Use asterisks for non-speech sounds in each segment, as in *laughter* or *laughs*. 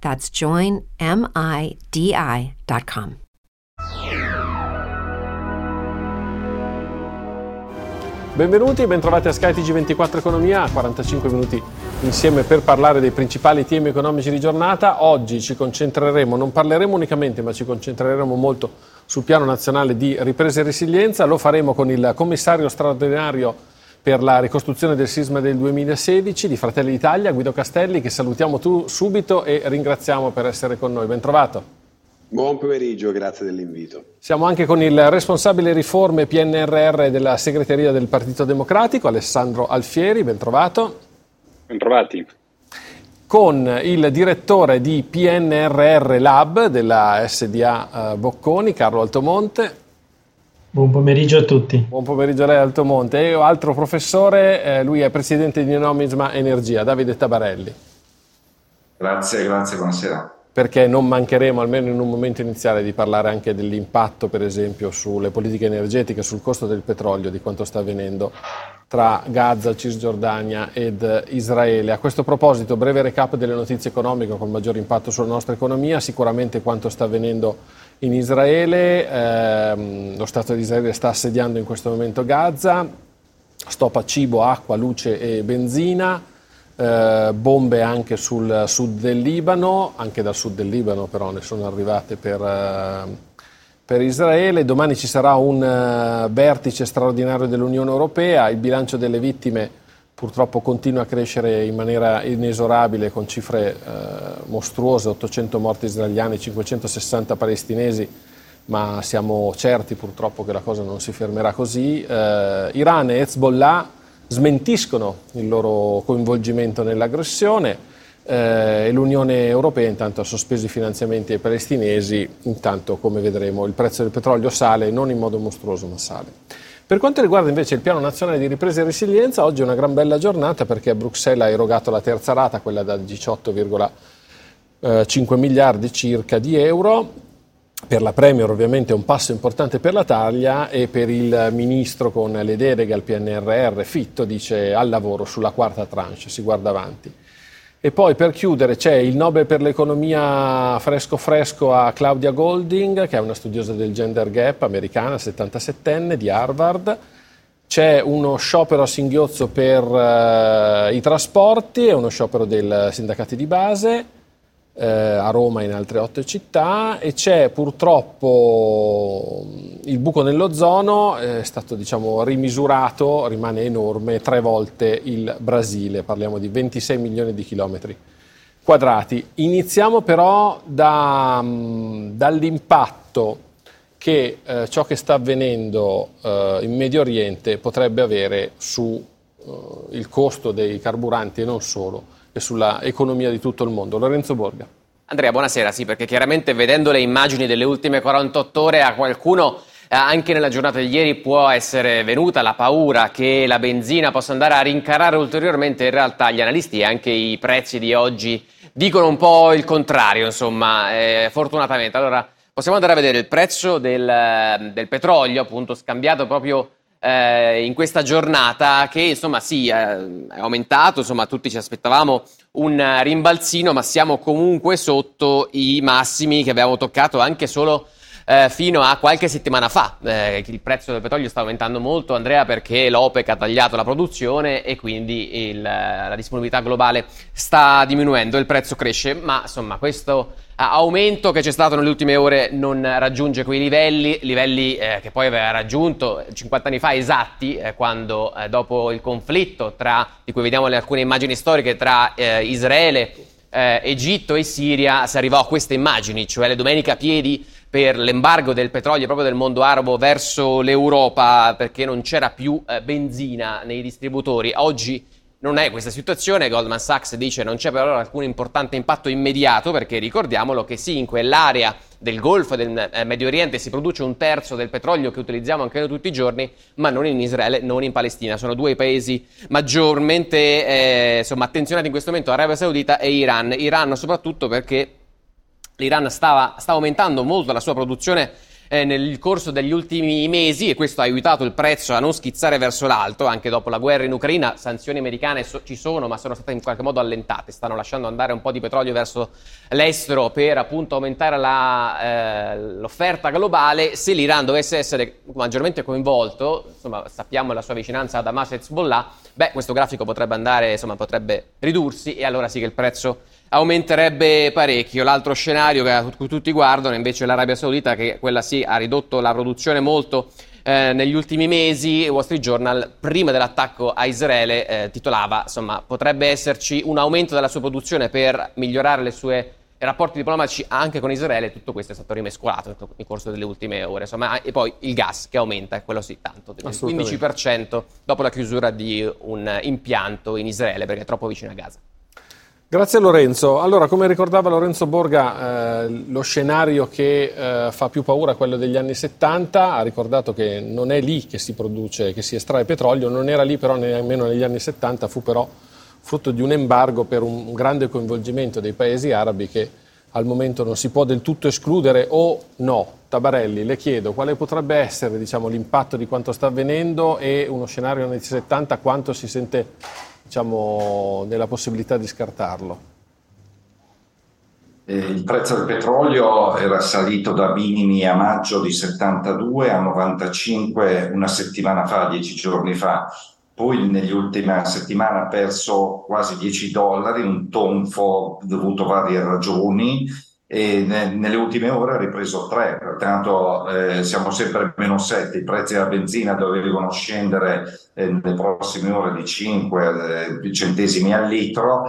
That's joinmidi.com. Benvenuti e bentrovati a skytg 24 Economia, 45 minuti insieme per parlare dei principali temi economici di giornata. Oggi ci concentreremo, non parleremo unicamente, ma ci concentreremo molto sul piano nazionale di ripresa e resilienza. Lo faremo con il commissario straordinario per la ricostruzione del sisma del 2016 di Fratelli d'Italia, Guido Castelli, che salutiamo tu subito e ringraziamo per essere con noi. Ben trovato. Buon pomeriggio, grazie dell'invito. Siamo anche con il responsabile riforme PNRR della segreteria del Partito Democratico, Alessandro Alfieri, ben trovato. Ben trovati. Con il direttore di PNRR Lab della SDA eh, Bocconi, Carlo Altomonte. Buon pomeriggio a tutti. Buon pomeriggio a lei Altomonte. E altro professore, eh, lui è presidente di Nomisma Energia, Davide Tabarelli. Grazie, grazie, buonasera perché non mancheremo almeno in un momento iniziale di parlare anche dell'impatto, per esempio, sulle politiche energetiche, sul costo del petrolio, di quanto sta avvenendo tra Gaza, Cisgiordania ed Israele. A questo proposito, breve recap delle notizie economiche con maggior impatto sulla nostra economia, sicuramente quanto sta avvenendo in Israele, eh, lo Stato di Israele sta assediando in questo momento Gaza, stop a cibo, acqua, luce e benzina. Eh, bombe anche sul sud del Libano, anche dal sud del Libano però ne sono arrivate per, eh, per Israele. Domani ci sarà un uh, vertice straordinario dell'Unione Europea, il bilancio delle vittime purtroppo continua a crescere in maniera inesorabile con cifre uh, mostruose, 800 morti israeliani, 560 palestinesi, ma siamo certi purtroppo che la cosa non si fermerà così. Uh, Iran e Hezbollah smentiscono il loro coinvolgimento nell'aggressione eh, e l'Unione Europea intanto ha sospeso i finanziamenti ai palestinesi, intanto come vedremo il prezzo del petrolio sale non in modo mostruoso ma sale. Per quanto riguarda invece il piano nazionale di ripresa e resilienza, oggi è una gran bella giornata perché Bruxelles ha erogato la terza rata, quella da 18,5 miliardi circa di euro, per la Premier ovviamente è un passo importante per la taglia e per il ministro con le deleghe al PNRR Fitto dice al lavoro sulla quarta tranche, si guarda avanti. E poi per chiudere c'è il Nobel per l'economia fresco fresco a Claudia Golding, che è una studiosa del gender gap americana, 77enne di Harvard. C'è uno sciopero a singhiozzo per uh, i trasporti e uno sciopero dei sindacati di base eh, a Roma e in altre otto città e c'è purtroppo il buco nell'ozono, è stato diciamo, rimisurato, rimane enorme, tre volte il Brasile, parliamo di 26 milioni di chilometri quadrati. Iniziamo però da, dall'impatto che eh, ciò che sta avvenendo eh, in Medio Oriente potrebbe avere sul eh, costo dei carburanti e non solo e sulla economia di tutto il mondo. Lorenzo Borga. Andrea, buonasera. Sì, perché chiaramente vedendo le immagini delle ultime 48 ore a qualcuno eh, anche nella giornata di ieri può essere venuta la paura che la benzina possa andare a rincarare ulteriormente. In realtà gli analisti e anche i prezzi di oggi dicono un po' il contrario, insomma, eh, fortunatamente. Allora, possiamo andare a vedere il prezzo del, del petrolio, appunto, scambiato proprio eh, in questa giornata che insomma sì, eh, è aumentato, insomma tutti ci aspettavamo un rimbalzino, ma siamo comunque sotto i massimi che abbiamo toccato anche solo eh, fino a qualche settimana fa. Eh, il prezzo del petrolio sta aumentando molto, Andrea, perché l'OPEC ha tagliato la produzione e quindi il, la disponibilità globale sta diminuendo, il prezzo cresce, ma insomma questo aumento che c'è stato nelle ultime ore non raggiunge quei livelli, livelli eh, che poi aveva raggiunto 50 anni fa esatti, eh, quando eh, dopo il conflitto tra, di cui vediamo alcune immagini storiche tra eh, Israele, eh, Egitto e Siria, si arrivò a queste immagini, cioè le domeniche a piedi per l'embargo del petrolio proprio del mondo arabo verso l'Europa perché non c'era più eh, benzina nei distributori. Oggi non è questa situazione, Goldman Sachs dice non c'è per ora alcun importante impatto immediato perché ricordiamolo che sì, in quell'area del Golfo e del eh, Medio Oriente si produce un terzo del petrolio che utilizziamo anche noi tutti i giorni, ma non in Israele, non in Palestina. Sono due paesi maggiormente eh, insomma, attenzionati in questo momento, Arabia Saudita e Iran. Iran soprattutto perché l'Iran stava, sta aumentando molto la sua produzione eh, nel corso degli ultimi mesi e questo ha aiutato il prezzo a non schizzare verso l'alto, anche dopo la guerra in Ucraina. Sanzioni americane so- ci sono, ma sono state in qualche modo allentate, stanno lasciando andare un po' di petrolio verso l'estero per appunto aumentare la, eh, l'offerta globale. Se l'Iran dovesse essere maggiormente coinvolto, insomma, sappiamo la sua vicinanza ad Hamas e Hezbollah, beh, questo grafico potrebbe andare, insomma, potrebbe ridursi e allora sì che il prezzo aumenterebbe parecchio. L'altro scenario che tutti guardano invece è l'Arabia Saudita, che quella sì ha ridotto la produzione molto eh, negli ultimi mesi. Wall Street Journal, prima dell'attacco a Israele, eh, titolava, insomma, potrebbe esserci un aumento della sua produzione per migliorare le sue rapporti diplomatici anche con Israele, tutto questo è stato rimescolato nel corso delle ultime ore. Insomma, e poi il gas che aumenta, quello sì, tanto, del 15% dopo la chiusura di un impianto in Israele perché è troppo vicino a Gaza. Grazie Lorenzo. Allora, come ricordava Lorenzo Borga, eh, lo scenario che eh, fa più paura è quello degli anni 70, ha ricordato che non è lì che si produce, che si estrae petrolio, non era lì però nemmeno negli anni 70, fu però frutto di un embargo per un grande coinvolgimento dei paesi arabi che al momento non si può del tutto escludere o no. Tabarelli, le chiedo quale potrebbe essere diciamo, l'impatto di quanto sta avvenendo e uno scenario negli anni 70 quanto si sente diciamo, nella possibilità di scartarlo? Il prezzo del petrolio era salito da minimi a maggio di 72 a 95 una settimana fa, dieci giorni fa. Poi nell'ultima settimana ha perso quasi 10 dollari, un tonfo dovuto a varie ragioni e ne, nelle ultime ore ha ripreso 3, pertanto eh, siamo sempre meno 7, i prezzi della benzina dovevano scendere eh, nelle prossime ore di 5 eh, centesimi al litro,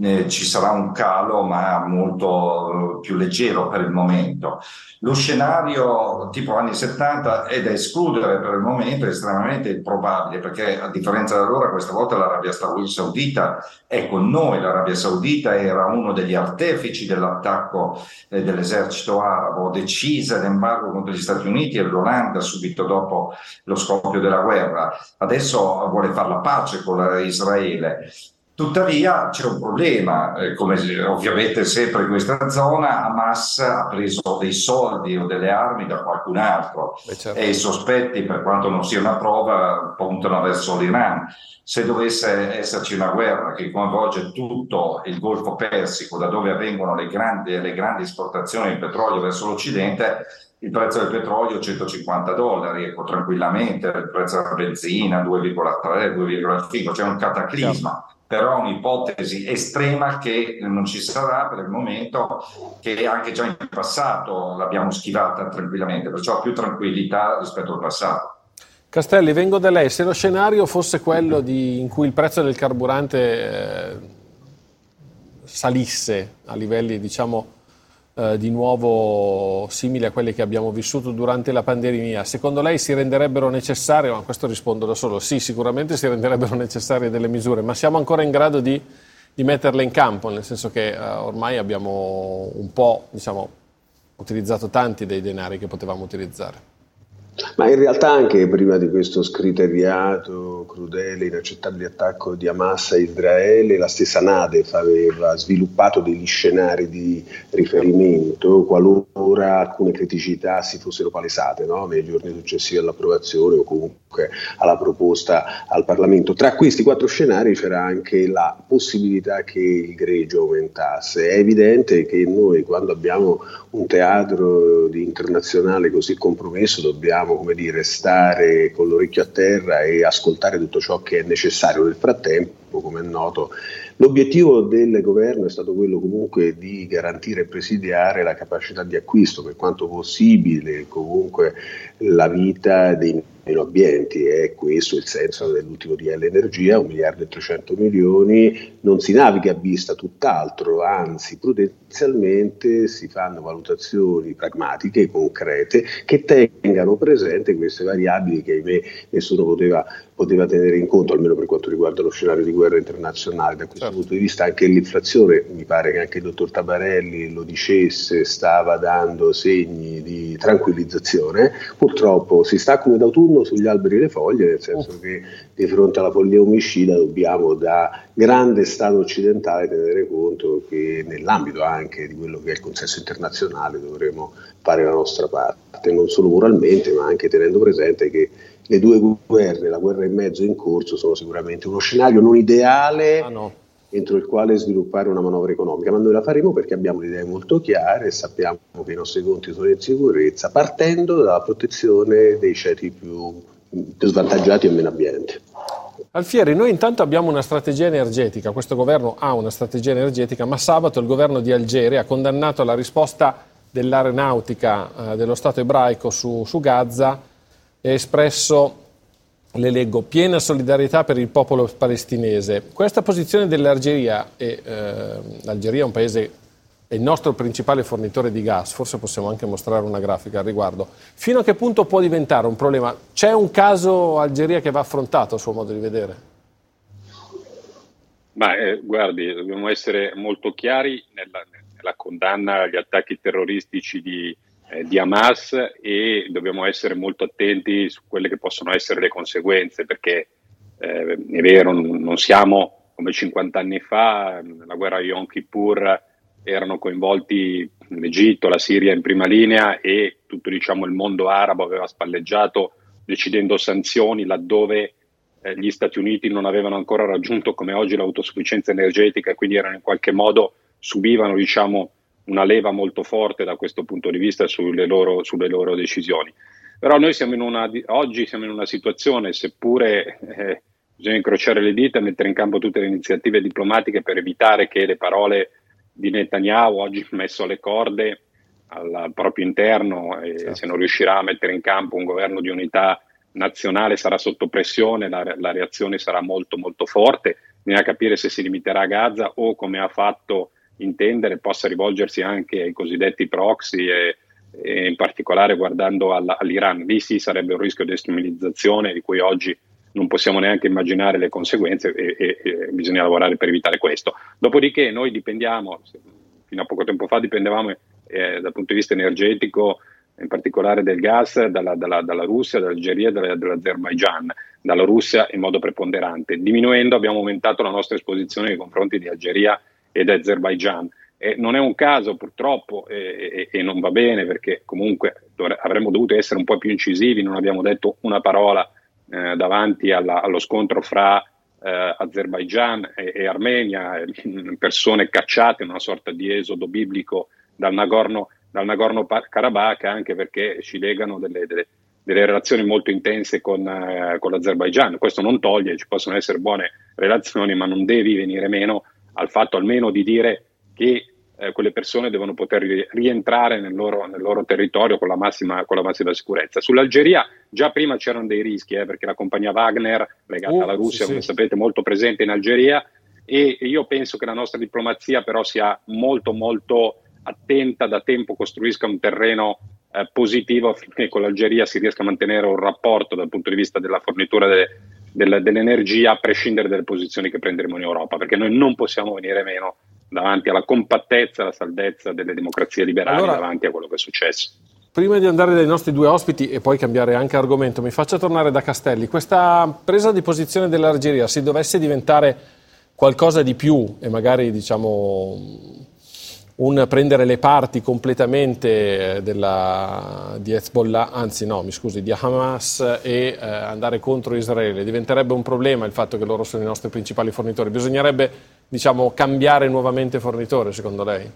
eh, ci sarà un calo ma molto più leggero per il momento. Lo scenario tipo anni 70 è da escludere per il momento, è estremamente improbabile perché a differenza da loro questa volta l'Arabia Saudita è con noi, l'Arabia Saudita era uno degli artefici dell'attacco eh, dell'esercito arabo, decisa l'embargo contro gli Stati Uniti e l'Olanda subito dopo lo scoppio della guerra. Adesso vuole fare la pace con Israele Tuttavia c'è un problema, eh, come ovviamente sempre in questa zona, Hamas ha preso dei soldi o delle armi da qualcun altro certo. e i sospetti, per quanto non sia una prova, puntano verso l'Iran. Se dovesse esserci una guerra che coinvolge tutto il Golfo Persico, da dove avvengono le grandi, le grandi esportazioni di petrolio verso l'Occidente, il prezzo del petrolio 150 dollari, ecco, tranquillamente, il prezzo della benzina 2,3, 2,5, c'è un cataclisma. Certo però un'ipotesi estrema che non ci sarà per il momento, che anche già in passato l'abbiamo schivata tranquillamente, perciò più tranquillità rispetto al passato. Castelli, vengo da lei. Se lo scenario fosse quello di, in cui il prezzo del carburante eh, salisse a livelli, diciamo, eh, di nuovo simili a quelli che abbiamo vissuto durante la pandemia, secondo lei si renderebbero necessarie, ma questo rispondo da solo, sì, sicuramente si renderebbero *laughs* necessarie delle misure, ma siamo ancora in grado di, di metterle in campo, nel senso che eh, ormai abbiamo un po' diciamo, utilizzato tanti dei denari che potevamo utilizzare. Ma in realtà anche prima di questo scriteriato, crudele, inaccettabile attacco di Hamas a Israele, la stessa Nadef aveva sviluppato degli scenari di riferimento qualora alcune criticità si fossero palesate no? nei giorni successivi all'approvazione o comunque alla proposta al Parlamento. Tra questi quattro scenari c'era anche la possibilità che il greggio aumentasse. È evidente che noi quando abbiamo un teatro internazionale così compromesso dobbiamo come dire, stare con l'orecchio a terra e ascoltare tutto ciò che è necessario. Nel frattempo, come è noto, l'obiettivo del governo è stato quello comunque di garantire e presidiare la capacità di acquisto per quanto possibile, comunque la vita dei meno ambienti. È questo il senso dell'ultimo DL Energia, 1 miliardo e 300 milioni, non si naviga a vista tutt'altro, anzi prudenzialmente si fanno valutazioni pragmatiche, concrete, che tengano presente queste variabili che ahimè nessuno poteva, poteva tenere in conto, almeno per quanto riguarda lo scenario di guerra internazionale. Da questo certo. punto di vista anche l'inflazione, mi pare che anche il dottor Tabarelli lo dicesse, stava dando segni di tranquillizzazione. Purtroppo si sta come d'autunno autunno sugli alberi le foglie, nel senso che di fronte alla follia omicida dobbiamo da grande Stato occidentale tenere conto che nell'ambito anche di quello che è il consenso internazionale dovremo fare la nostra parte, non solo moralmente ma anche tenendo presente che le due guerre, la guerra in mezzo e in corso, sono sicuramente uno scenario non ideale. Ah, no entro il quale sviluppare una manovra economica, ma noi la faremo perché abbiamo le idee molto chiare e sappiamo che i nostri conti sono in sicurezza, partendo dalla protezione dei ceti più, più svantaggiati e meno abbienti. Alfieri, noi intanto abbiamo una strategia energetica, questo governo ha una strategia energetica, ma sabato il governo di Algeri ha condannato la risposta dell'aeronautica eh, dello Stato ebraico su, su Gaza e espresso le leggo, piena solidarietà per il popolo palestinese. Questa posizione dell'Algeria, e eh, l'Algeria è un paese, è il nostro principale fornitore di gas, forse possiamo anche mostrare una grafica al riguardo, fino a che punto può diventare un problema? C'è un caso Algeria che va affrontato a suo modo di vedere? Ma eh, guardi, dobbiamo essere molto chiari nella, nella condanna agli attacchi terroristici di, eh, di Hamas e dobbiamo essere molto attenti su quelle che possono essere le conseguenze, perché eh, è vero, non siamo come 50 anni fa, nella guerra di Yom Kippur erano coinvolti l'Egitto, la Siria in prima linea e tutto diciamo, il mondo arabo aveva spalleggiato decidendo sanzioni laddove eh, gli Stati Uniti non avevano ancora raggiunto come oggi l'autosufficienza energetica e quindi erano in qualche modo subivano diciamo, una leva molto forte da questo punto di vista sulle loro, sulle loro decisioni. Però noi siamo in una, oggi siamo in una situazione, seppure eh, bisogna incrociare le dita e mettere in campo tutte le iniziative diplomatiche per evitare che le parole di Netanyahu, oggi messo alle corde al, al proprio interno, e certo. se non riuscirà a mettere in campo un governo di unità nazionale sarà sotto pressione, la, la reazione sarà molto molto forte, bisogna capire se si limiterà a Gaza o come ha fatto intendere possa rivolgersi anche ai cosiddetti proxy e, e in particolare guardando alla, all'Iran. Lì sì sarebbe un rischio di estimilizzazione di cui oggi non possiamo neanche immaginare le conseguenze e, e, e, bisogna lavorare per evitare questo. Dopodiché noi dipendiamo, fino a poco tempo fa dipendevamo eh, dal punto di vista energetico, in particolare del gas, dalla, dalla, dalla Russia, dall'Algeria dalla, dall'Azerbaigian, dalla Russia in modo preponderante. Diminuendo abbiamo aumentato la nostra esposizione nei confronti di Algeria ed Azerbaijan. Eh, non è un caso purtroppo e, e, e non va bene perché comunque dovre- avremmo dovuto essere un po' più incisivi, non abbiamo detto una parola eh, davanti alla, allo scontro fra eh, Azerbaijan e, e Armenia, eh, persone cacciate in una sorta di esodo biblico dal Nagorno, dal Nagorno-Karabakh anche perché ci legano delle, delle, delle relazioni molto intense con, eh, con l'Azerbaijan. Questo non toglie, ci possono essere buone relazioni, ma non devi venire meno al fatto almeno di dire che eh, quelle persone devono poter rientrare nel loro, nel loro territorio con la, massima, con la, massima, sicurezza. Sull'Algeria già prima c'erano dei rischi, eh, perché la compagnia Wagner, legata oh, alla Russia, sì, come sì. sapete, molto presente in Algeria, e io penso che la nostra diplomazia però sia molto molto attenta, da tempo costruisca un terreno eh, positivo affinché con l'Algeria si riesca a mantenere un rapporto dal punto di vista della fornitura de, del, dell'energia a prescindere dalle posizioni che prenderemo in Europa, perché noi non possiamo venire meno davanti alla compattezza e alla saldezza delle democrazie liberali allora, davanti a quello che è successo. Prima di andare dai nostri due ospiti e poi cambiare anche argomento, mi faccia tornare da Castelli. Questa presa di posizione dell'Algeria, se dovesse diventare qualcosa di più e magari diciamo un prendere le parti completamente della, di Hezbollah, anzi no, mi scusi, di Hamas e eh, andare contro Israele, diventerebbe un problema il fatto che loro sono i nostri principali fornitori. Bisognerebbe diciamo, cambiare nuovamente fornitore, secondo lei?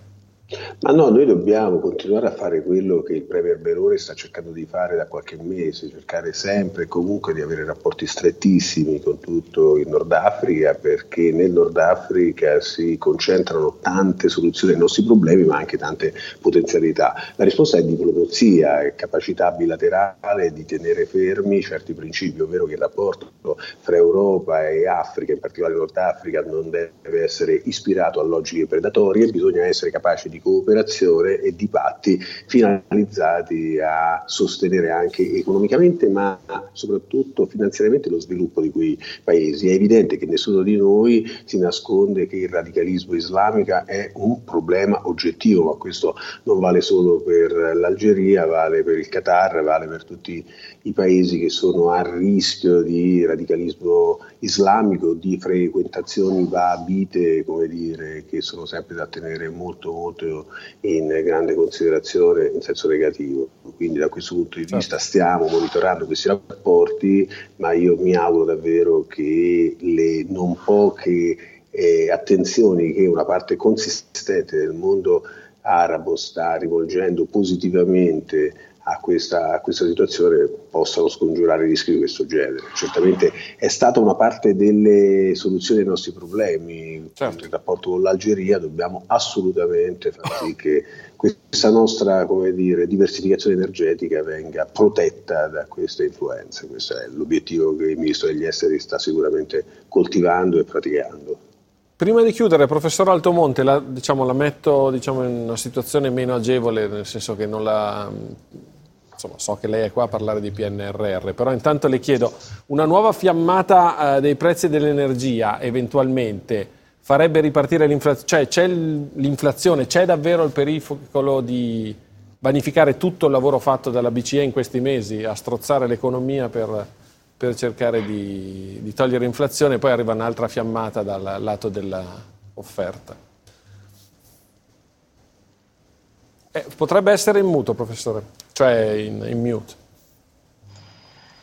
Ma no, noi dobbiamo continuare a fare quello che il Premier Meloni sta cercando di fare da qualche mese, cercare sempre e comunque di avere rapporti strettissimi con tutto il Nord Africa, perché nel Nord Africa si concentrano tante soluzioni ai nostri problemi, ma anche tante potenzialità. La risposta è diplomazia, è capacità bilaterale di tenere fermi certi principi, ovvero che il rapporto fra Europa e Africa, in particolare Nord Africa, non deve essere ispirato a logiche predatorie, bisogna essere capaci di cooperazione e di patti finalizzati a sostenere anche economicamente ma soprattutto finanziariamente lo sviluppo di quei paesi. È evidente che nessuno di noi si nasconde che il radicalismo islamico è un problema oggettivo, ma questo non vale solo per l'Algeria, vale per il Qatar, vale per tutti i paesi che sono a rischio di radicalismo islamico, di frequentazioni babite, come dire, che sono sempre da tenere molto molto in grande considerazione in senso negativo. Quindi da questo punto di vista certo. stiamo monitorando questi rapporti, ma io mi auguro davvero che le non poche eh, attenzioni che una parte consistente del mondo arabo sta rivolgendo positivamente a questa, a questa, situazione possano scongiurare rischi di questo genere. Certamente è stata una parte delle soluzioni ai nostri problemi. Certo. Il rapporto con l'Algeria dobbiamo assolutamente far sì che questa nostra dire, diversificazione energetica venga protetta da queste influenze. Questo è l'obiettivo che il Ministro degli Esteri sta sicuramente coltivando e praticando. Prima di chiudere, professor Altomonte, la, diciamo, la metto diciamo, in una situazione meno agevole, nel senso che non la insomma, so che lei è qua a parlare di PNRR, però intanto le chiedo, una nuova fiammata eh, dei prezzi dell'energia eventualmente farebbe ripartire l'inflazione, cioè c'è l'inflazione, c'è davvero il pericolo di vanificare tutto il lavoro fatto dalla BCE in questi mesi, a strozzare l'economia per, per cercare di, di togliere inflazione, poi arriva un'altra fiammata dal lato dell'offerta. Eh, potrebbe essere in muto, professore, cioè in, in mute.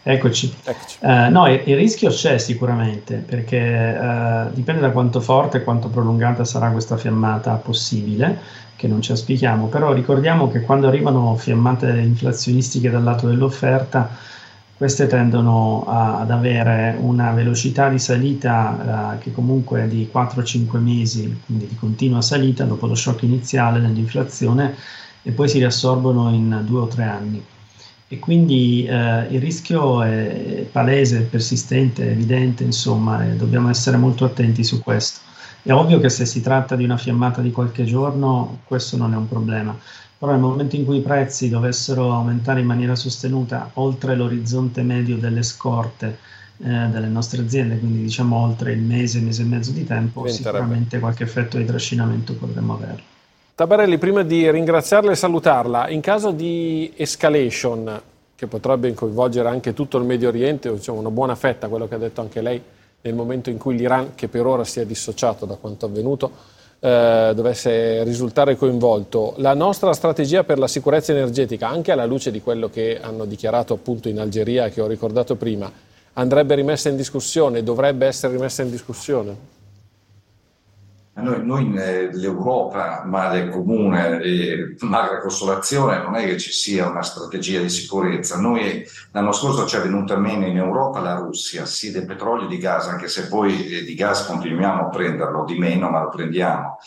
Eccoci. Eccoci. Uh, no, il, il, rischio c'è sicuramente, perché uh, dipende da quanto forte e quanto prolungata sarà questa fiammata possibile, che non ci auspichiamo, però ricordiamo che quando arrivano fiammate inflazionistiche dal lato dell'offerta, queste tendono a, ad avere una velocità di salita uh, che comunque è di 4-5 mesi, quindi di continua salita dopo lo shock iniziale dell'inflazione e poi si riassorbono in due o tre anni. E quindi eh, il rischio è palese, persistente, evidente, insomma, e dobbiamo essere molto attenti su questo. È ovvio che se si tratta di una fiammata di qualche giorno, questo non è un problema, però nel momento in cui i prezzi dovessero aumentare in maniera sostenuta oltre l'orizzonte medio delle scorte eh, delle nostre aziende, quindi diciamo oltre il mese, mese e mezzo di tempo, sicuramente qualche effetto di trascinamento potremmo averlo. Tabarelli, prima di ringraziarla e salutarla, in caso di escalation, che potrebbe coinvolgere anche tutto il Medio Oriente, diciamo una buona fetta, quello che ha detto anche lei, nel momento in cui l'Iran, che per ora si è dissociato da quanto avvenuto, eh, dovesse risultare coinvolto, la nostra strategia per la sicurezza energetica, anche alla luce di quello che hanno dichiarato appunto in Algeria, che ho ricordato prima, andrebbe rimessa in discussione, dovrebbe essere rimessa in discussione? Noi, noi l'Europa, male comune e magra consolazione, non è che ci sia una strategia di sicurezza. Noi l'anno scorso ci è venuta meno in Europa la Russia, sì del petrolio e di gas, anche se poi di gas continuiamo a prenderlo, di meno, ma lo prendiamo.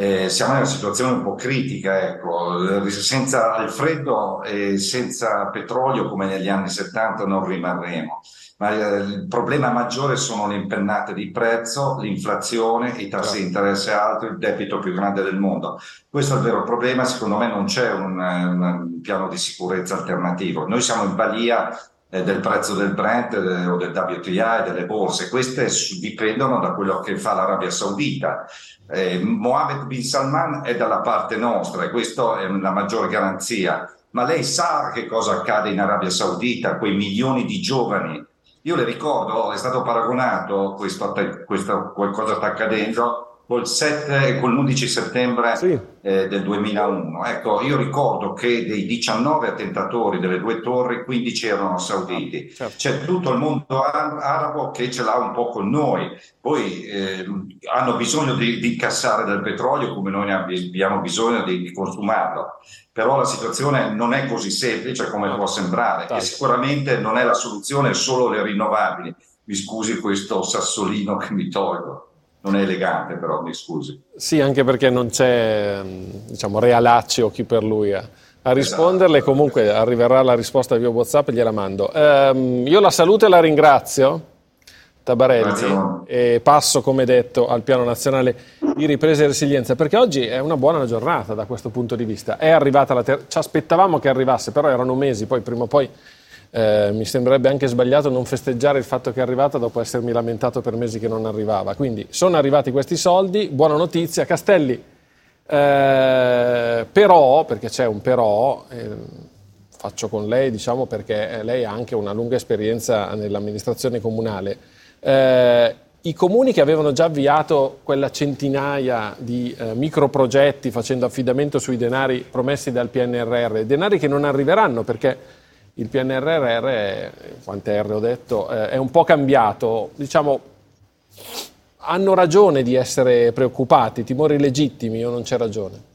Eh, siamo in una situazione un po' critica, ecco. senza il freddo e senza petrolio come negli anni 70 non rimarremo ma eh, il problema maggiore sono le impennate di prezzo, l'inflazione, i tassi di interesse alti, il debito più grande del mondo. Questo è il vero problema, secondo me non c'è un, un piano di sicurezza alternativo. Noi siamo in balia del prezzo del Brent eh, o del WTI e delle borse. Queste dipendono da quello che fa l'Arabia Saudita. Eh, Mohammed bin Salman è dalla parte nostra e questa è una maggiore garanzia ma lei sa che cosa accade in Arabia Saudita, quei milioni di giovani. Io le ricordo, è stato paragonato, questo, questo qualcosa sta accadendo, col, 7, con l'11 settembre sì. eh, del 2001. Ecco, io ricordo che dei 19 attentatori delle due torri, 15 erano sauditi. Certo. C'è tutto il mondo arabo che ce l'ha un po' con noi. Poi eh, hanno bisogno di, di incassare del petrolio come noi ne abbiamo bisogno di, di consumarlo. Però la situazione non è così semplice come può sembrare e sicuramente non è la soluzione solo le rinnovabili. Mi scusi questo sassolino che mi tolgo non è elegante però, mi scusi. Sì, anche perché non c'è, diciamo, Realacci o chi per lui a, a risponderle, esatto. comunque arriverà la risposta via Whatsapp e gliela mando. Um, io la saluto e la ringrazio, Tabarelli, e passo, come detto, al piano nazionale di ripresa e resilienza, perché oggi è una buona giornata da questo punto di vista. È arrivata la ter- ci aspettavamo che arrivasse, però erano mesi, poi prima o poi eh, mi sembrerebbe anche sbagliato non festeggiare il fatto che è arrivata dopo essermi lamentato per mesi che non arrivava. Quindi sono arrivati questi soldi, buona notizia. Castelli, eh, però, perché c'è un però, eh, faccio con lei, diciamo, perché lei ha anche una lunga esperienza nell'amministrazione comunale. Eh, I comuni che avevano già avviato quella centinaia di eh, microprogetti facendo affidamento sui denari promessi dal PNRR, denari che non arriveranno perché il PNRR, quante R ho detto, eh, è un po' cambiato. Diciamo, hanno ragione di essere preoccupati, timori legittimi o non c'è ragione?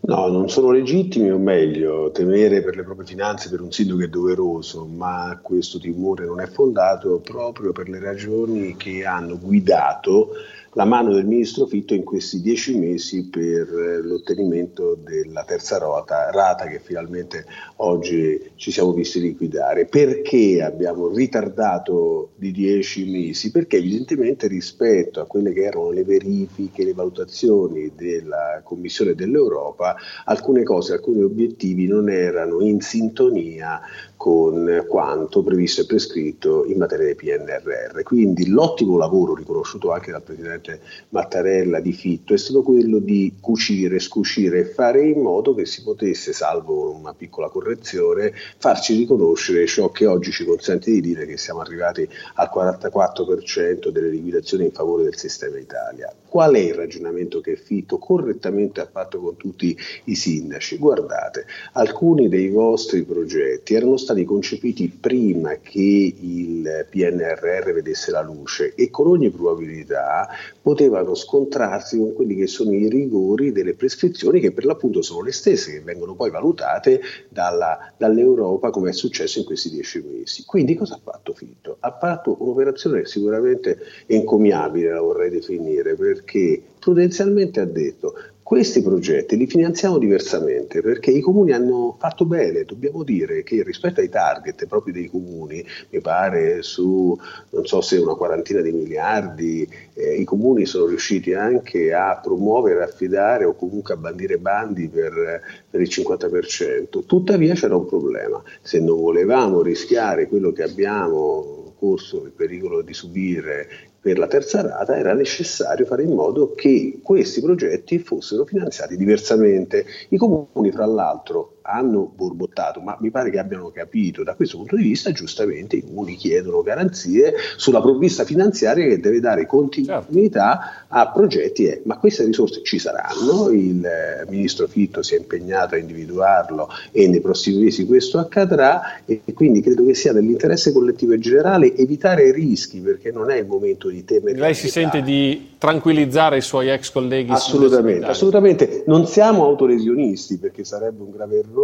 No, non sono legittimi, o meglio, temere per le proprie finanze per un sindaco è doveroso, ma questo timore non è fondato proprio per le ragioni che hanno guidato la mano del ministro Fitto in questi dieci mesi per eh, l'ottenimento della terza rata, rata che finalmente oggi ci siamo visti liquidare. Perché abbiamo ritardato di dieci mesi? Perché evidentemente rispetto a quelle che erano le verifiche, le valutazioni della Commissione dell'Europa, alcune cose, alcuni obiettivi non erano in sintonia con quanto previsto e prescritto in materia di PNRR. Quindi l'ottimo lavoro riconosciuto anche dal Presidente Mattarella di Fitto è stato quello di cucire, scuscire e fare in modo che si potesse, salvo una piccola correzione, farci riconoscere ciò che oggi ci consente di dire che siamo arrivati al 44% delle liquidazioni in favore del sistema Italia. Qual è il ragionamento che Fitto correttamente ha fatto con tutti i sindaci? Guardate, alcuni dei vostri progetti erano stati concepiti prima che il PNRR vedesse la luce e con ogni probabilità potevano scontrarsi con quelli che sono i rigori delle prescrizioni che per l'appunto sono le stesse che vengono poi valutate dalla, dall'Europa come è successo in questi dieci mesi. Quindi cosa ha fatto Fitto? Ha fatto un'operazione sicuramente encomiabile, la vorrei definire, perché prudenzialmente ha detto questi progetti li finanziamo diversamente perché i comuni hanno fatto bene, dobbiamo dire che rispetto ai target proprio dei comuni, mi pare su non so se una quarantina di miliardi, eh, i comuni sono riusciti anche a promuovere, affidare o comunque a bandire bandi per, per il 50%. Tuttavia c'era un problema, se non volevamo rischiare quello che abbiamo corso il pericolo di subire per la terza rata era necessario fare in modo che questi progetti fossero finanziati diversamente. I comuni, tra l'altro, hanno borbottato, ma mi pare che abbiano capito da questo punto di vista, giustamente i comuni chiedono garanzie sulla provvista finanziaria che deve dare continuità a progetti, eh, ma queste risorse ci saranno, il eh, ministro Fitto si è impegnato a individuarlo e nei prossimi mesi questo accadrà e quindi credo che sia nell'interesse collettivo e generale evitare rischi perché non è il momento di di temere. Lei si sente di tranquillizzare i suoi ex colleghi? Assolutamente, assolutamente. Non siamo autoresionisti perché sarebbe un grave errore.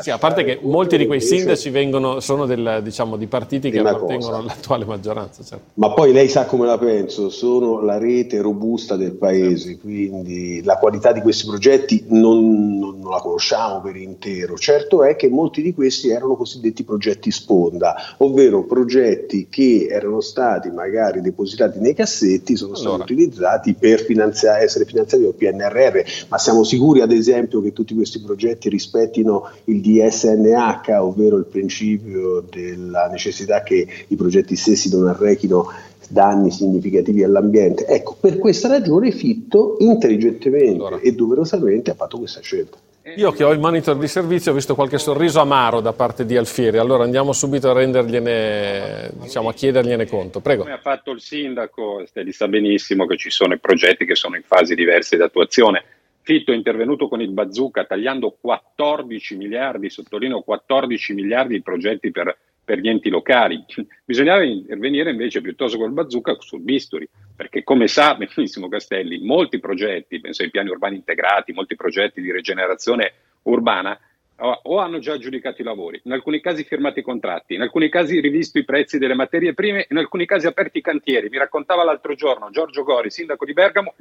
Sì, a parte che molti di quei sindaci vengono, sono del, diciamo, di partiti che appartengono all'attuale maggioranza. Certo. Ma poi lei sa come la penso, sono la rete robusta del paese, certo. quindi la qualità di questi progetti non, non, non la conosciamo per intero. Certo è che molti di questi erano cosiddetti progetti sponda, ovvero progetti che erano stati magari depositati stati nei cassetti sono stati allora. utilizzati per finanziare, essere finanziati dal PNRR, ma siamo sicuri ad esempio che tutti questi progetti rispettino il DSNH, ovvero il principio della necessità che i progetti stessi non arrechino danni significativi all'ambiente. Ecco, per questa ragione Fitto intelligentemente allora. e doverosamente ha fatto questa scelta. Io che ho il monitor di servizio ho visto qualche sorriso amaro da parte di Alfieri, allora andiamo subito a rendergliene, diciamo, a chiedergliene conto. Prego. Come ha fatto il sindaco, Steli sa benissimo che ci sono i progetti che sono in fasi diverse di attuazione. Fitto è intervenuto con il bazooka tagliando 14 miliardi, sottolineo 14 miliardi di progetti per, per gli enti locali. *laughs* Bisognava intervenire invece piuttosto col bazooka sul bisturi, perché come sa benissimo Castelli, molti progetti, penso ai piani urbani integrati, molti progetti di rigenerazione urbana, o hanno già aggiudicato i lavori, in alcuni casi firmati i contratti, in alcuni casi rivisto i prezzi delle materie prime, in alcuni casi aperti i cantieri. Mi raccontava l'altro giorno Giorgio Gori, sindaco di Bergamo,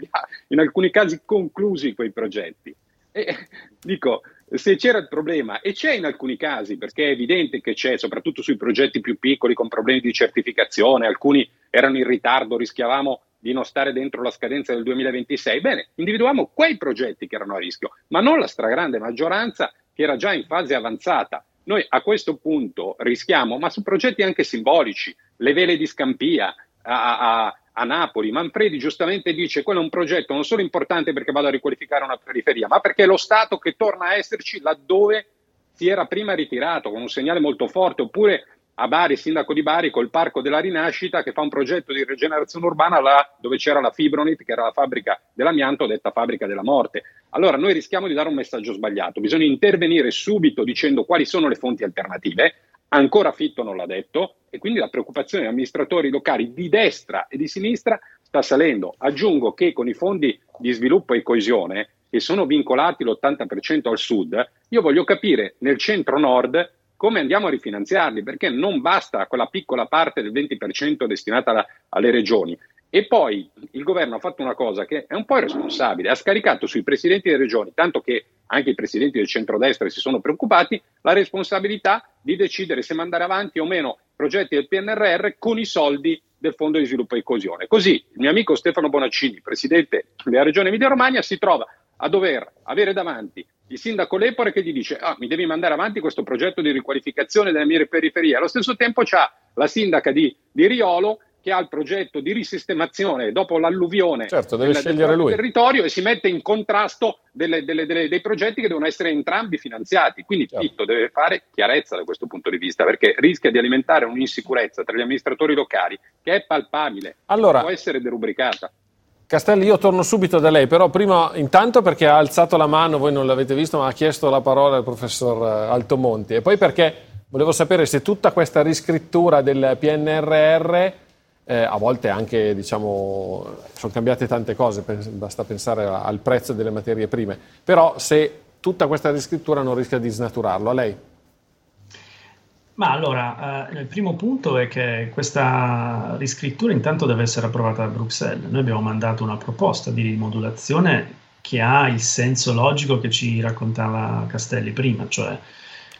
in alcuni casi conclusi quei progetti. E dico, se c'era il problema, e c'è in alcuni casi, perché è evidente che c'è, soprattutto sui progetti più piccoli con problemi di certificazione, alcuni erano in ritardo, rischiavamo di non stare dentro la scadenza del 2026. Bene, individuiamo quei progetti che erano a rischio, ma non la stragrande maggioranza che era già in fase avanzata. Noi a questo punto rischiamo, ma su progetti anche simbolici, le vele di Scampia a, a, a Napoli, Manfredi giustamente dice quello è un progetto non solo importante perché vado a riqualificare una periferia, ma perché è lo Stato che torna a esserci laddove si era prima ritirato, con un segnale molto forte, oppure a Bari, sindaco di Bari, col Parco della Rinascita, che fa un progetto di rigenerazione urbana là dove c'era la Fibronit, che era la fabbrica dell'amianto, detta fabbrica della morte. Allora noi rischiamo di dare un messaggio sbagliato, bisogna intervenire subito dicendo quali sono le fonti alternative, ancora Fitto non l'ha detto, e quindi la preoccupazione degli amministratori locali di destra e di sinistra sta salendo. Aggiungo che con i fondi di sviluppo e coesione, che sono vincolati l'80% al sud, io voglio capire nel centro-nord come andiamo a rifinanziarli, perché non basta quella piccola parte del 20% destinata alla, alle regioni. E poi il governo ha fatto una cosa che è un po' irresponsabile, ha scaricato sui presidenti delle regioni, tanto che anche i presidenti del centrodestra si sono preoccupati, la responsabilità di decidere se mandare avanti o meno progetti del PNRR con i soldi del Fondo di Sviluppo e Coesione. Così il mio amico Stefano Bonaccini, presidente della regione Emilia-Romagna, si trova a dover avere davanti il sindaco Lepore che gli dice ah, mi devi mandare avanti questo progetto di riqualificazione delle mie periferie. Allo stesso tempo c'ha la sindaca di, di Riolo che ha il progetto di risistemazione dopo l'alluvione certo, deve del, scegliere del territorio e si mette in contrasto delle, delle, delle, dei progetti che devono essere entrambi finanziati. Quindi certo. Titto deve fare chiarezza da questo punto di vista perché rischia di alimentare un'insicurezza tra gli amministratori locali che è palpabile, allora, può essere derubricata. Castelli, io torno subito da lei, però prima intanto perché ha alzato la mano, voi non l'avete visto, ma ha chiesto la parola al professor eh, Altomonti e poi perché volevo sapere se tutta questa riscrittura del PNRR, eh, a volte anche diciamo, sono cambiate tante cose, basta pensare al prezzo delle materie prime, però se tutta questa riscrittura non rischia di snaturarlo, a lei? Ma allora, eh, il primo punto è che questa riscrittura intanto deve essere approvata da Bruxelles. Noi abbiamo mandato una proposta di rimodulazione che ha il senso logico che ci raccontava Castelli prima, cioè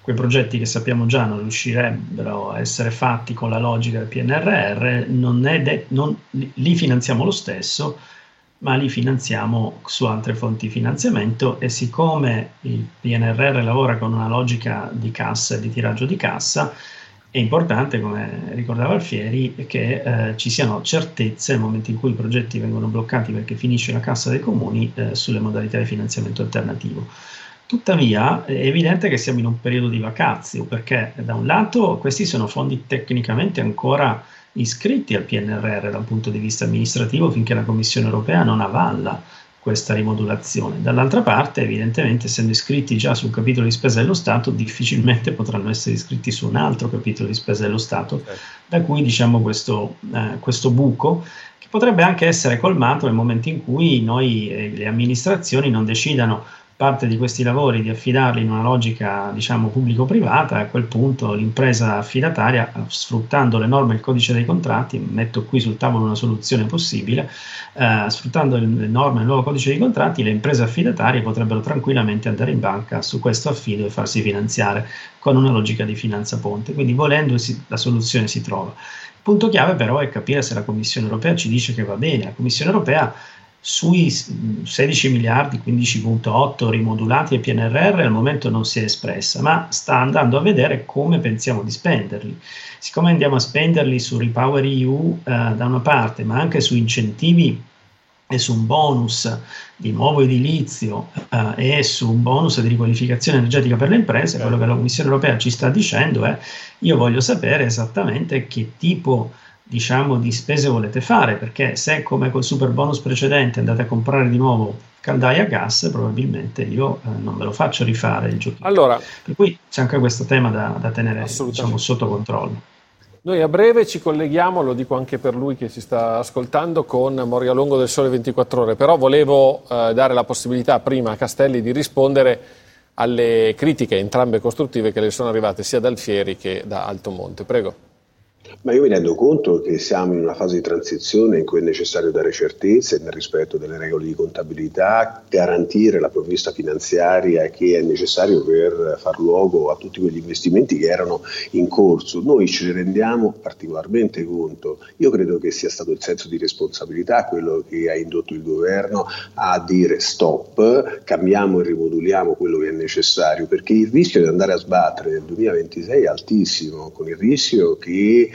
quei progetti che sappiamo già non riuscirebbero a essere fatti con la logica del PNRR, non de- non, li finanziamo lo stesso, ma li finanziamo su altre fonti di finanziamento e siccome il PNRR lavora con una logica di cassa di tiraggio di cassa, è importante, come ricordava Alfieri, che eh, ci siano certezze nel momento in cui i progetti vengono bloccati perché finisce la cassa dei comuni eh, sulle modalità di finanziamento alternativo. Tuttavia è evidente che siamo in un periodo di vacazio perché da un lato questi sono fondi tecnicamente ancora iscritti al PNRR da un punto di vista amministrativo finché la Commissione europea non avalla questa rimodulazione. Dall'altra parte, evidentemente, essendo iscritti già sul capitolo di spesa dello Stato, difficilmente potranno essere iscritti su un altro capitolo di spesa dello Stato, okay. da cui diciamo questo, eh, questo buco che potrebbe anche essere colmato nel momento in cui noi, eh, le amministrazioni, non decidano parte di questi lavori di affidarli in una logica diciamo pubblico-privata, a quel punto l'impresa affidataria, sfruttando le norme del codice dei contratti, metto qui sul tavolo una soluzione possibile, eh, sfruttando le norme del nuovo codice dei contratti, le imprese affidatarie potrebbero tranquillamente andare in banca su questo affido e farsi finanziare con una logica di finanza ponte. Quindi volendo la soluzione si trova. Il punto chiave però è capire se la Commissione europea ci dice che va bene. La Commissione europea sui 16 miliardi, 15.8 rimodulati al PNRR al momento non si è espressa, ma sta andando a vedere come pensiamo di spenderli. Siccome andiamo a spenderli su Repower EU eh, da una parte, ma anche su incentivi e su un bonus di nuovo edilizio eh, e su un bonus di riqualificazione energetica per le imprese, quello che la Commissione europea ci sta dicendo è io voglio sapere esattamente che tipo diciamo, di spese volete fare, perché se come col super bonus precedente andate a comprare di nuovo caldaia a gas, probabilmente io eh, non me lo faccio rifare il gioco. Allora, per cui c'è anche questo tema da, da tenere diciamo, sotto controllo. Noi a breve ci colleghiamo, lo dico anche per lui che ci sta ascoltando, con Moria Longo del Sole 24 Ore, però volevo eh, dare la possibilità prima a Castelli di rispondere alle critiche, entrambe costruttive, che le sono arrivate sia dal Fieri che da Altomonte. Prego. Ma io mi rendo conto che siamo in una fase di transizione in cui è necessario dare certezze nel rispetto delle regole di contabilità, garantire la provvista finanziaria che è necessario per far luogo a tutti quegli investimenti che erano in corso. Noi ce ne rendiamo particolarmente conto. Io credo che sia stato il senso di responsabilità quello che ha indotto il governo a dire stop, cambiamo e rimoduliamo quello che è necessario, perché il rischio di andare a sbattere nel 2026 è altissimo, con il rischio che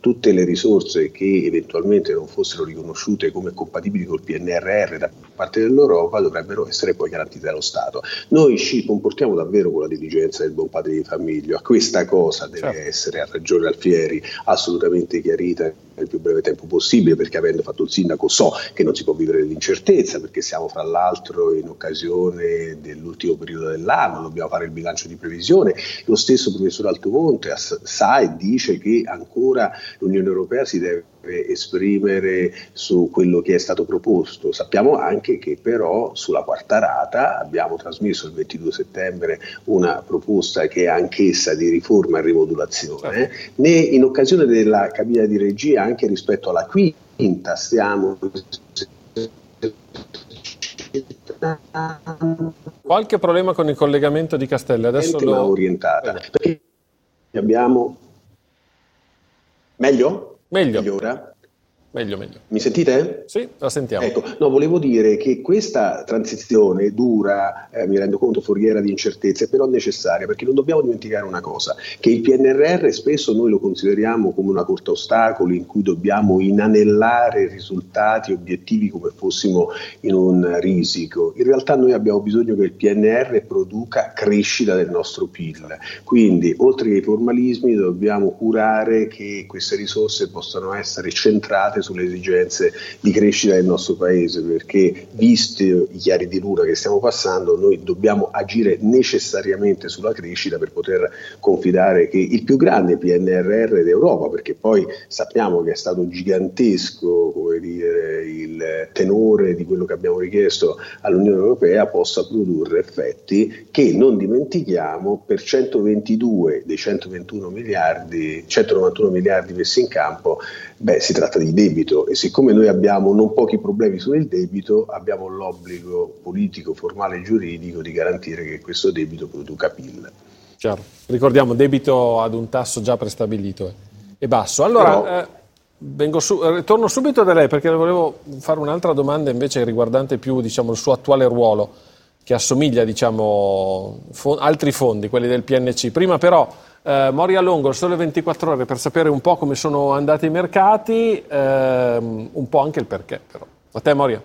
tutte le risorse che eventualmente non fossero riconosciute come compatibili col PNRR da parte dell'Europa dovrebbero essere poi garantite dallo Stato. Noi ci comportiamo davvero con la diligenza del buon padre di famiglia, questa cosa deve certo. essere a ragione Alfieri assolutamente chiarita nel più breve tempo possibile perché avendo fatto il sindaco so che non si può vivere l'incertezza perché siamo fra l'altro in occasione dell'ultimo periodo dell'anno, dobbiamo fare il bilancio di previsione, lo stesso professor Altomonte sa e dice che ancora l'Unione Europea si deve esprimere su quello che è stato proposto. Sappiamo anche che però sulla quarta rata abbiamo trasmesso il 22 settembre una proposta che è anch'essa di riforma e rimodulazione, certo. né in occasione della cabina di regia anche rispetto alla quinta stiamo Qualche problema con il collegamento di Castelli? Adesso lo... orientata. Perché abbiamo Meglio? Meglio. Meglio ora? Meglio, meglio. Mi sentite? Sì, la sentiamo. Ecco, no, volevo dire che questa transizione dura, eh, mi rendo conto, foriera di incertezze, però necessaria, perché non dobbiamo dimenticare una cosa, che il PNRR spesso noi lo consideriamo come una corta ostacoli in cui dobbiamo inanellare risultati, obiettivi come fossimo in un risico. In realtà noi abbiamo bisogno che il PNR produca crescita del nostro PIL. Quindi, oltre ai formalismi, dobbiamo curare che queste risorse possano essere centrate anche sulle esigenze di crescita del nostro paese, perché visti i chiari di luna che stiamo passando, noi dobbiamo agire necessariamente sulla crescita per poter confidare che il più grande PNRR d'Europa, perché poi sappiamo che è stato gigantesco dire, il tenore di quello che abbiamo richiesto all'Unione Europea, possa produrre effetti che non dimentichiamo per 122 dei 121 miliardi, 191 miliardi messi in campo, beh, si tratta di debito debito e siccome noi abbiamo non pochi problemi sul debito, abbiamo l'obbligo politico, formale e giuridico di garantire che questo debito produca PIL. Chiaro. Ricordiamo debito ad un tasso già prestabilito e basso. Allora, Però, eh, su, eh, torno subito da lei perché volevo fare un'altra domanda invece riguardante più diciamo, il suo attuale ruolo che assomiglia diciamo, fo- altri fondi, quelli del PNC. Prima però eh, Moria Longo, sole 24 ore per sapere un po' come sono andati i mercati, ehm, un po' anche il perché però. A te Moria?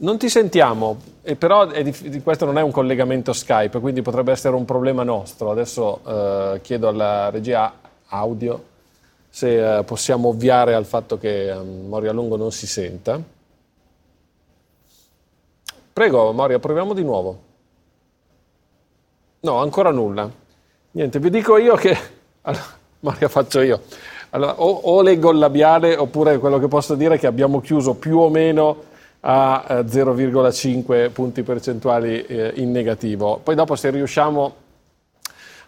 Non ti sentiamo, però di, questo non è un collegamento Skype, quindi potrebbe essere un problema nostro. Adesso eh, chiedo alla regia audio se eh, possiamo ovviare al fatto che um, Moria Longo non si senta. Prego Moria, proviamo di nuovo. No, ancora nulla. Niente, vi dico io che... Allora, *laughs* Maria faccio io. Allora, o, o, leggo il labiale oppure quello che posso dire è che abbiamo chiuso più o meno a 0,5 eh, punti percentuali eh, in negativo. Poi dopo se riusciamo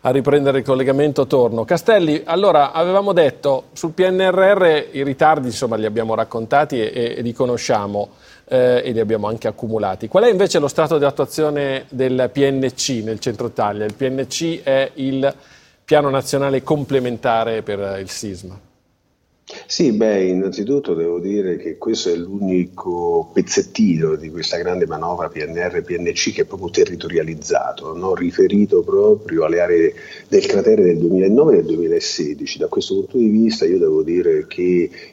a riprendere il collegamento torno. Castelli, allora avevamo detto sul PNRR i ritardi insomma li abbiamo raccontati e, e li conosciamo eh, e li abbiamo anche accumulati. Qual è invece lo stato di attuazione del PNC nel centro Italia? Il PNC è il piano nazionale complementare per il sisma. Sì, beh, innanzitutto devo dire che questo è l'unico pezzettino di questa grande manovra PNR-PNC che è proprio territorializzato, no? riferito proprio alle aree del cratere del 2009 e del 2016. Da questo punto di vista io devo dire che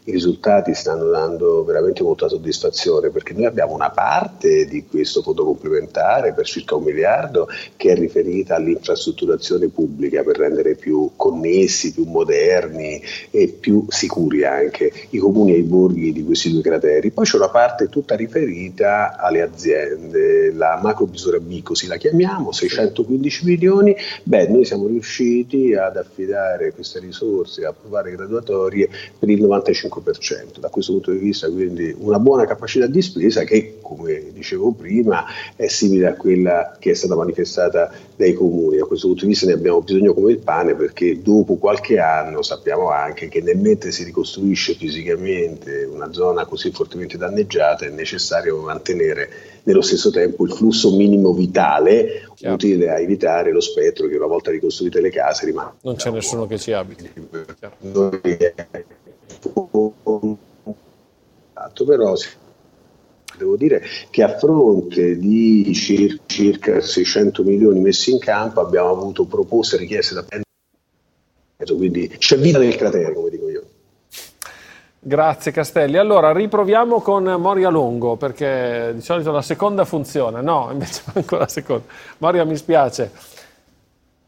i risultati stanno dando veramente molta soddisfazione perché noi abbiamo una parte di questo fondo complementare per circa un miliardo che è riferita all'infrastrutturazione pubblica per rendere più connessi, più moderni e più sicuri anche i comuni e i borghi di questi due crateri. Poi c'è una parte tutta riferita alle aziende, la macro misura B così la chiamiamo, 615 milioni. Beh, noi siamo riusciti ad affidare queste risorse, a approvare graduatorie per il 95%. Da questo punto di vista quindi una buona capacità di spesa che, come dicevo prima, è simile a quella che è stata manifestata dai comuni. Da questo punto di vista ne abbiamo bisogno come il pane perché dopo qualche anno sappiamo anche che nel mentre si ricostruisce fisicamente una zona così fortemente danneggiata è necessario mantenere nello stesso tempo il flusso minimo vitale Chiaro. utile a evitare lo spettro che una volta ricostruite le case rimane. Non c'è nessuno che ci abiti. Però devo dire che a fronte di circa 600 milioni messi in campo abbiamo avuto proposte richieste da quindi c'è vita nel cratere come dico io. Grazie Castelli. Allora riproviamo con Moria Longo perché di solito la seconda funziona, no, *laughs* invece manco la seconda. Moria mi spiace.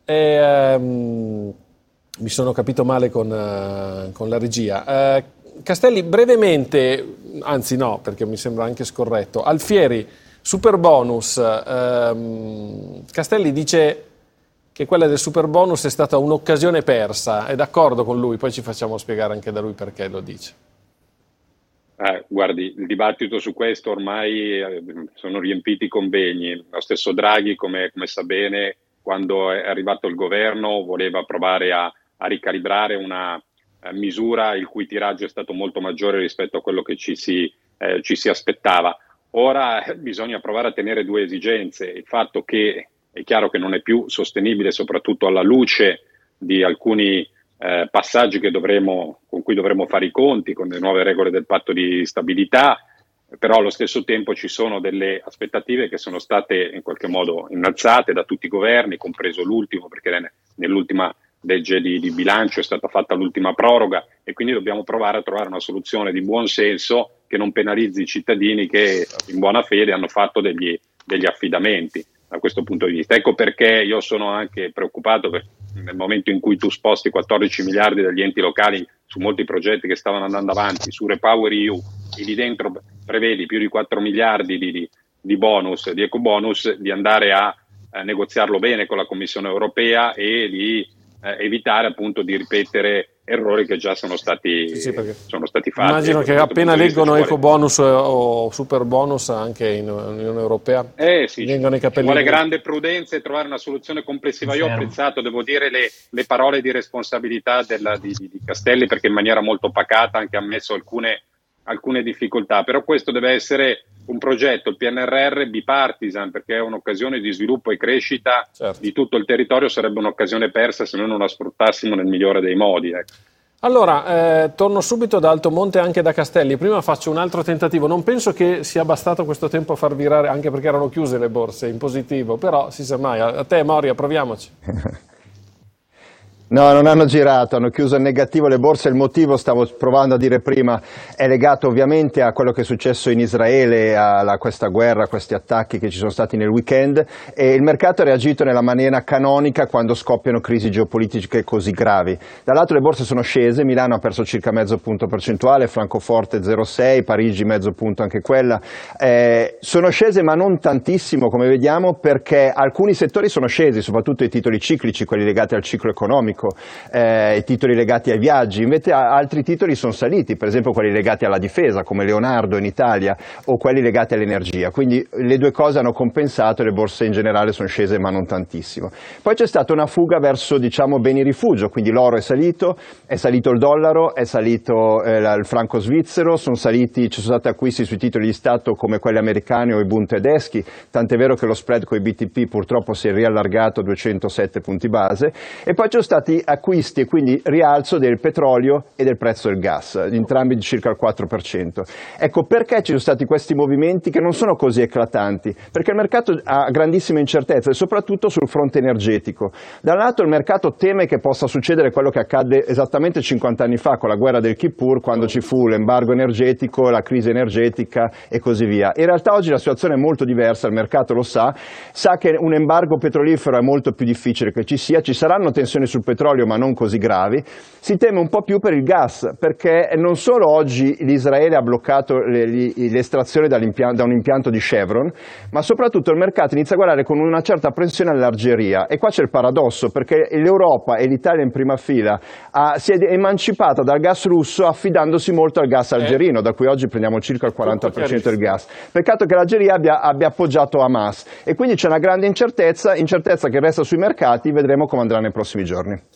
E, um, mi sono capito male con, uh, con la regia. Uh, Castelli, brevemente, anzi no, perché mi sembra anche scorretto. Alfieri, super bonus. Uh, Castelli dice che quella del super bonus è stata un'occasione persa. È d'accordo con lui? Poi ci facciamo spiegare anche da lui perché lo dice. Eh, guardi, il dibattito su questo ormai eh, sono riempiti i convegni. Lo stesso Draghi, come, come, sa bene, quando è arrivato il governo voleva provare a, a ricalibrare una a eh, misura il cui tiraggio è stato molto maggiore rispetto a quello che ci si, eh, ci si aspettava. Ora eh, bisogna provare a tenere due esigenze. Il fatto che è chiaro che non è più sostenibile, soprattutto alla luce di alcuni eh, passaggi dovremo, con cui dovremo fare i conti, con le nuove regole del patto di stabilità, però allo stesso tempo ci sono delle aspettative che sono state in qualche modo innalzate da tutti i governi, compreso l'ultimo, perché nell'ultima legge di, di bilancio è stata fatta l'ultima proroga e quindi dobbiamo provare a trovare una soluzione di buon senso che non penalizzi i cittadini che in buona fede hanno fatto degli, degli affidamenti da questo punto di vista. Ecco perché io sono anche preoccupato nel momento in cui tu sposti 14 miliardi dagli enti locali su molti progetti che stavano andando avanti, su Repower EU, e lì dentro prevedi più di 4 miliardi di, di, di bonus, di eco bonus, di andare a, a negoziarlo bene con la Commissione europea e di eh, evitare appunto di ripetere errori che già sono stati, sì, sì, sono stati fatti. Immagino che appena leggono eco bonus o super bonus anche in Unione Europea eh, sì, vengono i capelli. Vuole grande prudenza e trovare una soluzione complessiva. Io ho apprezzato, devo dire, le, le parole di responsabilità della, di, di, Castelli perché in maniera molto pacata ha anche ammesso alcune alcune difficoltà, però questo deve essere un progetto, il PNRR bipartisan, perché è un'occasione di sviluppo e crescita certo. di tutto il territorio, sarebbe un'occasione persa se noi non la sfruttassimo nel migliore dei modi. Ecco. Allora, eh, torno subito da Altomonte anche da Castelli. Prima faccio un altro tentativo. Non penso che sia bastato questo tempo a far virare, anche perché erano chiuse le borse in positivo, però si sa mai. A te, Moria, proviamoci. *laughs* No, non hanno girato, hanno chiuso in negativo le borse. Il motivo, stavo provando a dire prima, è legato ovviamente a quello che è successo in Israele, a questa guerra, a questi attacchi che ci sono stati nel weekend e il mercato ha reagito nella maniera canonica quando scoppiano crisi geopolitiche così gravi. Dall'altro le borse sono scese, Milano ha perso circa mezzo punto percentuale, Francoforte 0,6, Parigi mezzo punto anche quella. Eh, sono scese ma non tantissimo come vediamo perché alcuni settori sono scesi, soprattutto i titoli ciclici, quelli legati al ciclo economico economico, eh, i titoli legati ai viaggi, invece altri titoli sono saliti, per esempio quelli legati alla difesa come Leonardo in Italia o quelli legati all'energia, quindi le due cose hanno compensato e le borse in generale sono scese ma non tantissimo. Poi c'è stata una fuga verso diciamo, beni rifugio, quindi l'oro è salito, è salito il dollaro, è salito eh, il franco svizzero, sono saliti, ci sono stati acquisti sui titoli di Stato come quelli americani o i Bund tedeschi, tant'è vero che lo spread con i BTP purtroppo si è riallargato a 207 punti base. E poi ci sono stati acquisti e quindi rialzo del petrolio e del prezzo del gas, entrambi di circa il 4%. Ecco, perché ci sono stati questi movimenti che non sono così eclatanti? Perché il mercato ha grandissime incertezze, soprattutto sul fronte energetico. Da un lato il mercato teme che possa succedere quello che accadde esattamente 50 anni fa con la guerra del Kippur, quando ci fu l'embargo energetico, la crisi energetica e così via. In realtà oggi la situazione è molto diversa, il mercato lo sa, sa che un embargo petrolifero è molto più difficile che ci sia, ci saranno tensioni sul petrolio ma non così gravi, si teme un po' più per il gas, perché non solo oggi l'Israele ha bloccato l'estrazione da un impianto di Chevron, ma soprattutto il mercato inizia a guardare con una certa apprensione all'Algeria e qua c'è il paradosso, perché l'Europa e l'Italia in prima fila ha, si è emancipata dal gas russo affidandosi molto al gas algerino, da cui oggi prendiamo circa il 40% del gas. Peccato che l'Algeria abbia, abbia appoggiato Hamas e quindi c'è una grande incertezza, incertezza che resta sui mercati, vedremo come andrà nei prossimi giorni.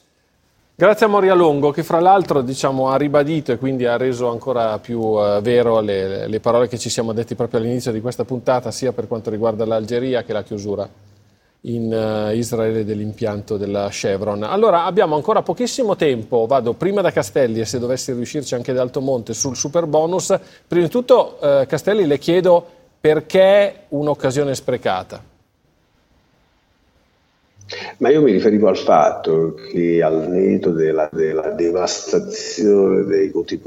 Grazie a Moria Longo che fra l'altro diciamo, ha ribadito e quindi ha reso ancora più uh, vero le, le, parole che ci siamo detti proprio all'inizio di questa puntata, sia per quanto riguarda l'Algeria che la chiusura in uh, Israele dell'impianto della Chevron. Allora abbiamo ancora pochissimo tempo, vado prima da Castelli e se dovessi riuscirci anche da Altomonte sul super bonus. Prima di tutto uh, Castelli le chiedo perché un'occasione sprecata? Ma io mi riferivo al fatto che al netto della, della devastazione dei conti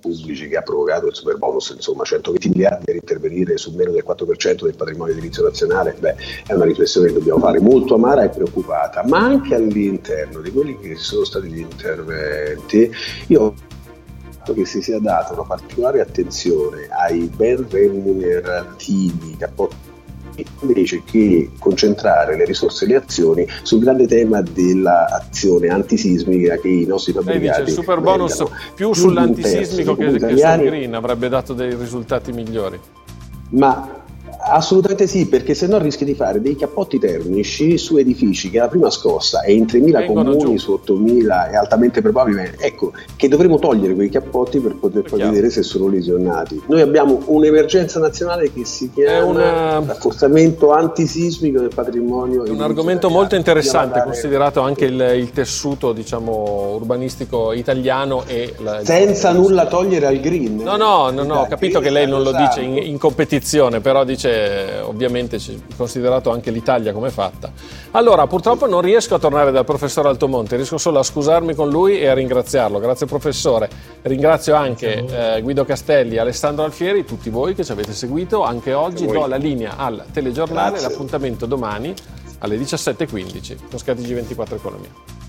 pubblici che ha provocato il super bonus, insomma 120 miliardi per intervenire su meno del 4% del patrimonio edilizio nazionale, beh, è una riflessione che dobbiamo fare. Molto amara e preoccupata, ma anche all'interno di quelli che sono stati gli interventi, io che si sia data una particolare attenzione ai ben remunerativi cappotti invece che concentrare le risorse e le azioni sul grande tema dell'azione antisismica che i nostri fabbricati dice il super bonus più, più sull'antisismico che, che sul green avrebbe dato dei risultati migliori. Ma Assolutamente sì, perché se no rischi di fare dei cappotti termici su edifici che la prima scossa è in 3.000 comuni giù. su 8.000 è altamente probabile. Ecco, che dovremo togliere quei cappotti per poter poi vedere se sono lesionati. Noi abbiamo un'emergenza nazionale che si chiama una... rafforzamento antisismico del patrimonio. È un argomento molto interessante, considerato anche il, il tessuto diciamo, urbanistico italiano. E la... Senza nulla togliere al green. No, no, no, no ho capito che lei non lo dice in, in competizione, però dice ovviamente considerato anche l'Italia come è fatta. Allora, purtroppo non riesco a tornare dal professore Altomonte, riesco solo a scusarmi con lui e a ringraziarlo. Grazie professore. Ringrazio anche eh, Guido Castelli, Alessandro Alfieri, tutti voi che ci avete seguito anche oggi. Do la linea al telegiornale, Grazie. l'appuntamento domani alle 17.15 con SkyTG24 Economia.